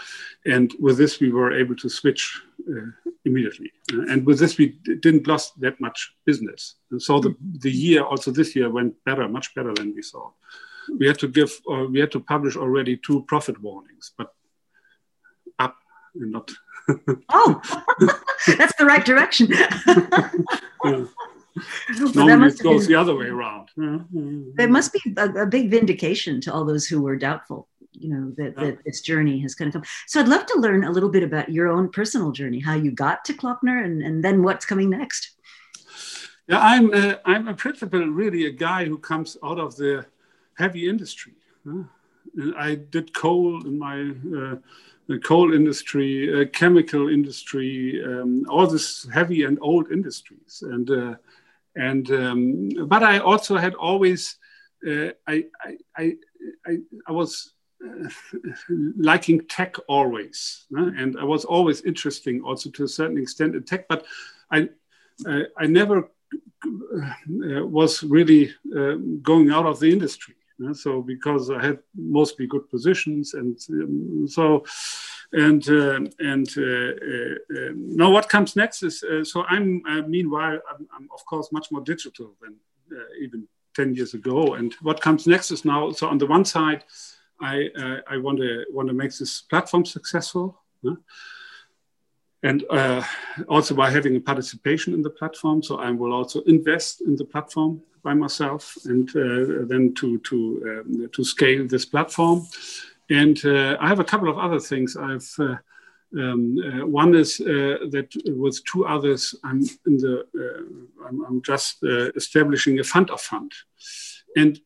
And with this, we were able to switch uh, immediately. Uh, and with this, we didn't lose that much business. And so the, the year, also this year, went better, much better than we thought we had to give, uh, we had to publish already two profit warnings, but up and not. oh, that's the right direction. yeah. Normally it goes been, the other way around. There must be a, a, big vindication to all those who were doubtful you know that, that this journey has kind of come so i'd love to learn a little bit about your own personal journey how you got to Klöckner and, and then what's coming next yeah i'm uh, i'm a principal really a guy who comes out of the heavy industry i did coal in my uh, coal industry, uh, chemical industry, um, all this heavy and old industries. And uh, and um, but I also had always uh, I, I, I I was uh, liking tech always, and I was always interesting also to a certain extent in tech, but I I never uh, was really going out of the industry. So because I had mostly good positions, and um, so and uh, and uh, uh, uh now what comes next is uh, so I'm meanwhile I'm, I'm, of course much more digital than even 10 years ago. And what comes next is now so on the one side, I I want to want to make this platform successful. and uh, also by having a participation in the platform. So I will also invest in the platform by myself and uh, then to to um, to scale this platform. And uh, I have a couple of other things. I've uh, um, uh, one is uh, that with two others, I'm in the I'm, I'm, just establishing a fund of fund, and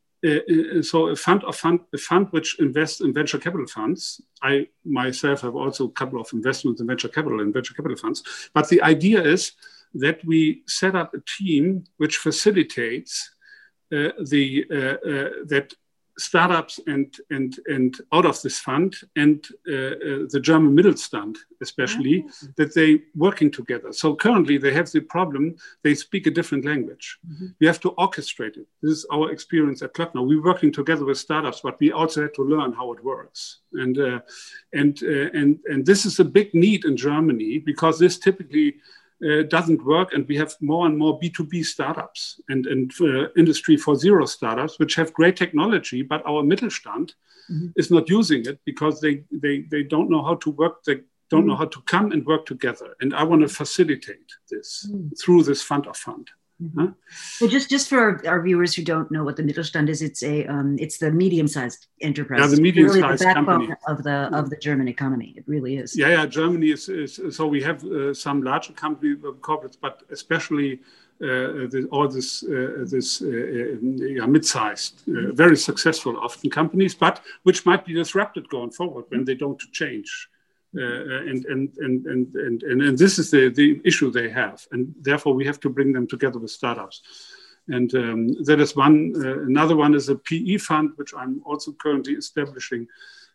so a fund of fund, a fund which invests in venture capital funds. I myself have also a couple of investments in venture capital and venture capital funds. But the idea is that we set up a team which facilitates uh, the uh, uh, that startups and and and out of this fund and uh, the German Mittelstand especially oh. that they working together. So currently they have the problem they speak a different language. Mm-hmm. We have to orchestrate it. This is our experience at Klöckner. We're working together with startups, but we also had to learn how it works. And uh, and uh, and and this is a big need in Germany because this typically uh, doesn't work. And we have more and more B2B startups and, and uh, industry for zero startups, which have great technology, but our Mittelstand mm-hmm. is not using it because they, they, they don't know how to work. They don't mm-hmm. know how to come and work together. And I want to facilitate this mm-hmm. through this fund of fund. Mm-hmm. So just just for our, our, viewers who don't know what the Mittelstand is, it's a um, it's the medium-sized enterprise. Yeah, the medium-sized really the company of the of the German economy. It really is. Yeah, yeah. Germany is, is so we have uh, some larger company uh, corporates, but especially uh, the, all this uh, this uh, uh yeah, mid-sized, very successful often companies, but which might be disrupted going forward when they don't change. Uh, and, and, and, and, and, and, this is the, the issue they have. And therefore, we have to bring them together with startups. And um, that is one. Uh, another one is a PE fund, which I'm also currently establishing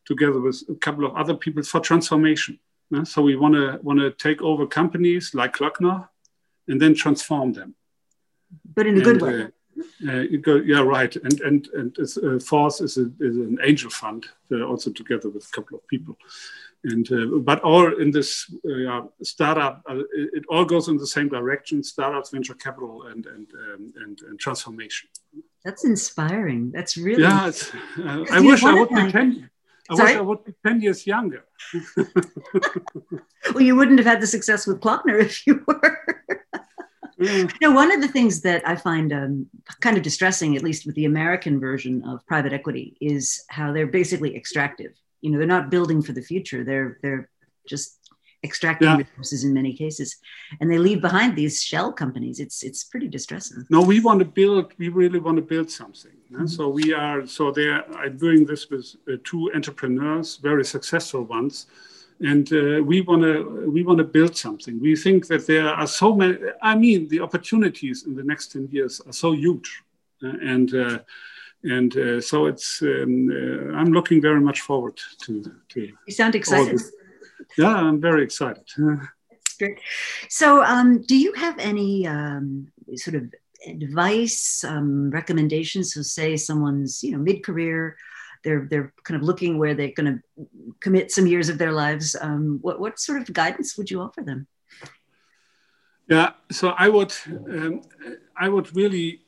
together with a couple of other people for transformation. Uh, so we want to want to take over companies like Klöckner and then transform them. But in a and, good way. Uh, go, yeah, right. And and and uh, Force is, a, is an angel fund, uh, also together with a couple of people and uh, but all in this uh, startup uh, it, all goes in the same direction startups venture capital and and um, and, and, transformation that's inspiring that's really yeah uh, i wish i would be 10 I Sorry? wish I would be 10 years younger. well, you wouldn't have had the success with Klöckner if you were. yeah. You know, one of the things that I find um, kind of distressing, at least with the American version of private equity, is how they're basically extractive you know they're not building for the future. They're they're just extracting yeah. resources in many cases. And they leave behind these shell companies. It's it's pretty distressing. No we want to build we really want to build something mm-hmm. so we are so they are doing this with uh, two entrepreneurs very successful ones. And uh, we want to we want to build something. We think that there are so many i mean the opportunities in the next 10 years are so huge uh, and uh, and uh, so it's um, uh, I'm looking very much forward to. to you sound excited. Yeah, I'm very excited. That's great. So, um, do you have any um, sort of advice, um, recommendations? So, say someone's you know mid-career, they're they're kind of looking where they're going to commit some years of their lives. Um, what what sort of guidance would you offer them? Yeah, so I would um, I would really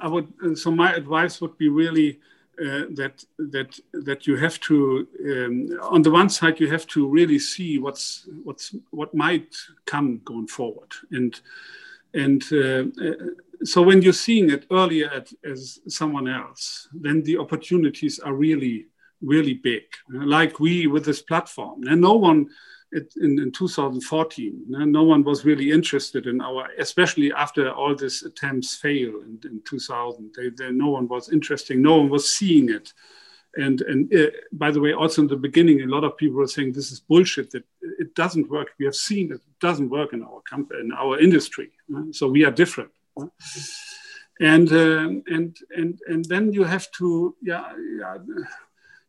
I would. So my advice would be really uh, that that that you have to. Um, on the one side, you have to really see what's what's what might come going forward, and and uh, uh, so when you're seeing it earlier at, as someone else, then the opportunities are really really big, like we with this platform. And no one it, in, in 2014, no one was really interested in our, especially after all these attempts failed in, in 2000. They, they, no one was interested, no one was seeing it. And, and uh, by the way, also in the beginning, a lot of people were saying this is bullshit, that it doesn't work. We have seen it doesn't work in our company, in our industry. So we are different. And, uh, and, and, and then you have to, yeah, yeah,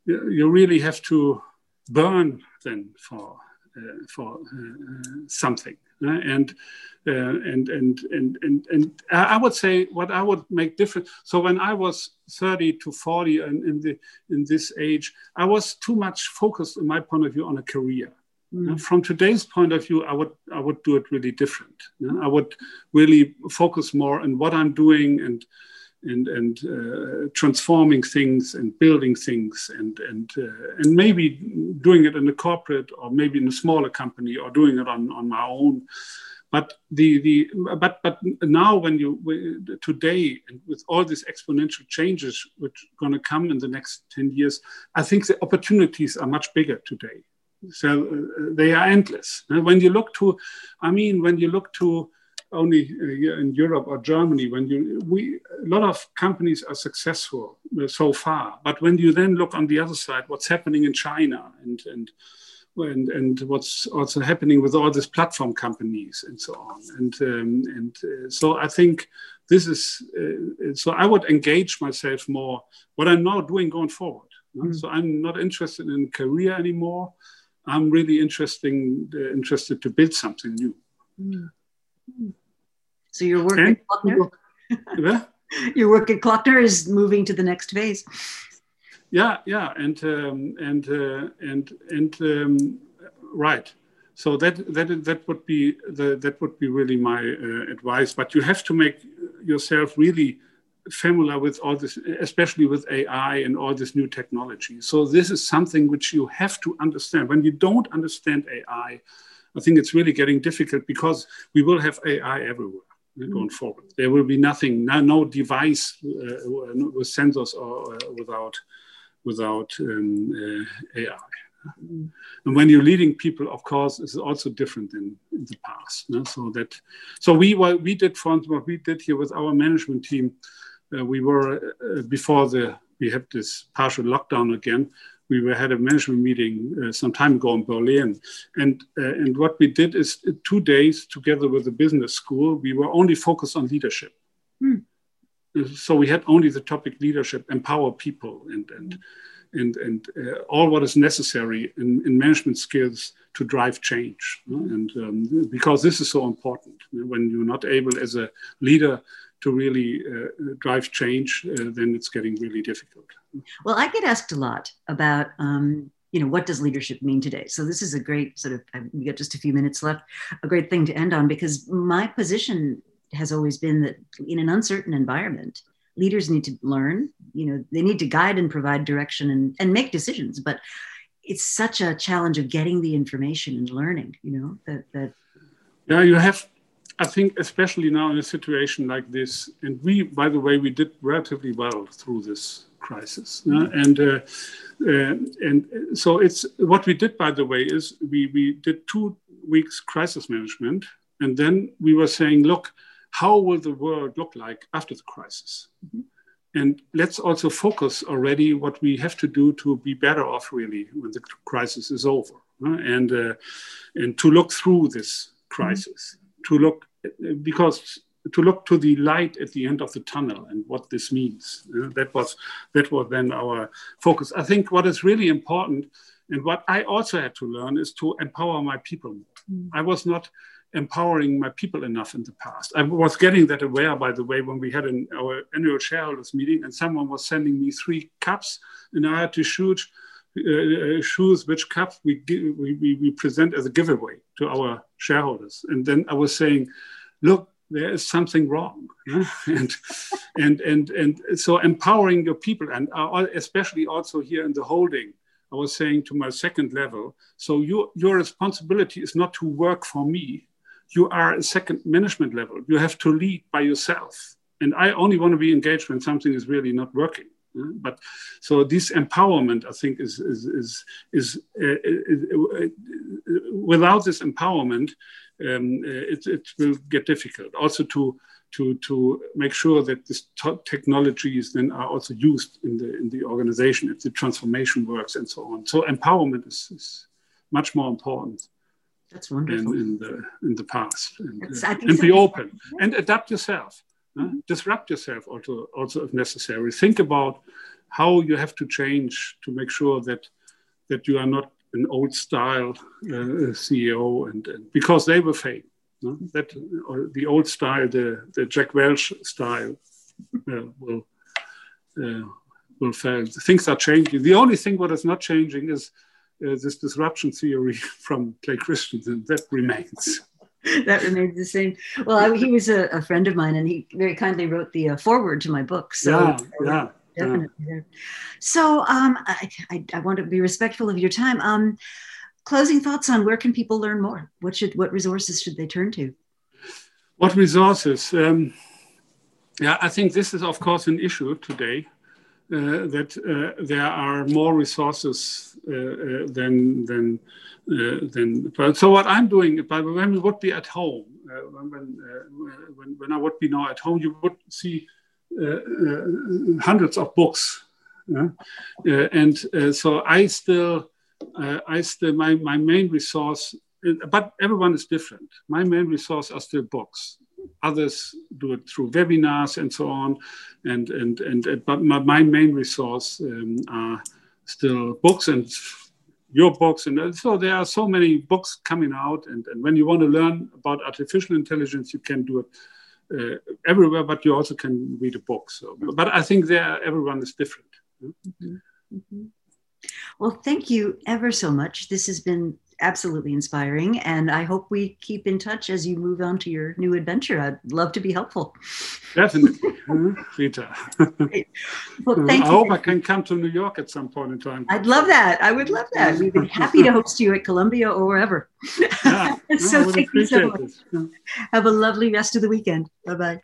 you really have to burn then for for uh, something. Uh, and, and, and, and, and, and I would say what I would make different. So when I was 30 to 40 and in, the, in this age, I was too much focused, in my point of view, on a career. Mm. From today's point of view, I would I would do it really different. I would really focus more on what I'm doing and and and uh, transforming things and building things and and uh, and maybe doing it in a corporate or maybe in a smaller company or doing it on on my own. But the the but but now when you today and with all these exponential changes which are going to come in the next 10 years i think the opportunities are much bigger today. So uh, they are endless. And when you look to i mean when you look to only uh, in Europe or Germany. When you, we, a lot of companies are successful uh, so far, but when you then look on the other side, what's happening in China and and and, and what's also happening with all these platform companies and so on, and um, and uh, so I think this is uh, so I would engage myself more. What I'm now doing going forward. Mm. So I'm not interested in career anymore. I'm really interesting, uh, interested to build something new. Mm. So your work at Klöckner, your work at Klöckner is moving to the next phase. Yeah, yeah, and um, and uh, and and um, right. So that that that would be the, that would be really my uh, advice. But you have to make yourself really familiar with all this, especially with AI and all this new technology. So this is something which you have to understand. When you don't understand AI, I think it's really getting difficult because we will have AI everywhere going forward. There will be nothing, no, no device uh, with sensors or uh, without without um, uh, AI. And when you're leading people, of course, it's also different than in the past. No? So that, so we what we did, for what we did here with our management team, uh, we were uh, before the we had this partial lockdown again we were, had a management meeting uh, some time ago in Berlin. And, uh, and what we did is uh, two days together with the business school, we were only focused on leadership. Hmm. So we had only the topic leadership, empower people, and, and, and, and uh, all what is necessary in, in management skills to drive change. And um, because this is so important, when you're not able as a leader to really uh, drive change, uh, then it's getting really difficult. Well, I get asked a lot about, um, you know, what does leadership mean today? So this is a great sort of, we got just a few minutes left, a great thing to end on because my position has always been that in an uncertain environment, leaders need to learn, you know, they need to guide and provide direction and, and make decisions. But it's such a challenge of getting the information and learning, you know, that, that yeah, you have I think especially now in a situation like this, and we, by the way, we did relatively well through this crisis, uh, and uh, uh, and so it's what we did. By the way, is we we did two weeks crisis management, and then we were saying, look, how will the world look like after the crisis? Mm-hmm. And let's also focus already what we have to do to be better off really when the crisis is over, uh, and uh, and to look through this crisis. Mm-hmm to look because to look to the light at the end of the tunnel and what this means. Uh, that was that was then our focus. I think what is really important and what I also had to learn is to empower my people. Mm. I was not empowering my people enough in the past. I was getting that aware, by the way, when we had an, our annual shareholders meeting and someone was sending me three cups and I had to shoot uh, choose which cup we, we, we present as a giveaway to our shareholders. And then I was saying, look, there is something wrong. And, and, and, and so empowering your people, and uh, especially also here in the holding, I was saying to my second level, so your, your responsibility is not to work for me. You are a second management level. You have to lead by yourself. And I only want to be engaged when something is really not working. But so this empowerment, I think, is is is, is, uh, without this empowerment, um, it, it will get difficult. Also to to to make sure that this technologies then are also used in the in the organization if the transformation works and so on. So empowerment is, is much more important. That's wonderful. Than in the in the past, and, uh, and be open and adapt yourself. Uh, disrupt yourself also, also if necessary. Think about how you have to change to make sure that that you are not an old style uh, CEO, and, and, because they were fake. No? That or the old style, the the Jack Welch style, uh, will uh, will fail. Things are changing. The only thing what is not changing is uh, this disruption theory from Clay Christensen that remains. that remains the same. Well, I, he was a, a, friend of mine, and he very kindly wrote the uh, foreword to my book. So yeah, yeah, definitely. Yeah. So um, I, I, I, want to be respectful of your time. Um, closing thoughts on where can people learn more? What should what resources should they turn to? What resources? Um, yeah, I think this is of course an issue today. Uh, that uh, there are more resources uh, uh than than uh, than. So what I'm doing, when we would be at home, uh, when, when, when I would be now at home, you would see hundreds of books, and so I still, I still my my main resource, but everyone is different. My main resource are still books others do it through webinars and so on. And and and, but my, my main resource um, are still books and your books. And so there are so many books coming out. And, and when you want to learn about artificial intelligence, you can do it uh, everywhere, but you also can read a book. So, but I think there everyone is different. Mm-hmm. Mm-hmm. Well, thank you ever so much. This has been absolutely inspiring. And I hope we keep in touch as you move on to your new adventure. I'd love to be helpful. Definitely, hmm, Rita. Well, hmm, thank I you. hope I can come to New York at some point in time. I'd love that. I would love that. We'd be happy to host you at Columbia or wherever. Yeah, so thank you so much. Have a lovely rest of the weekend. Bye bye.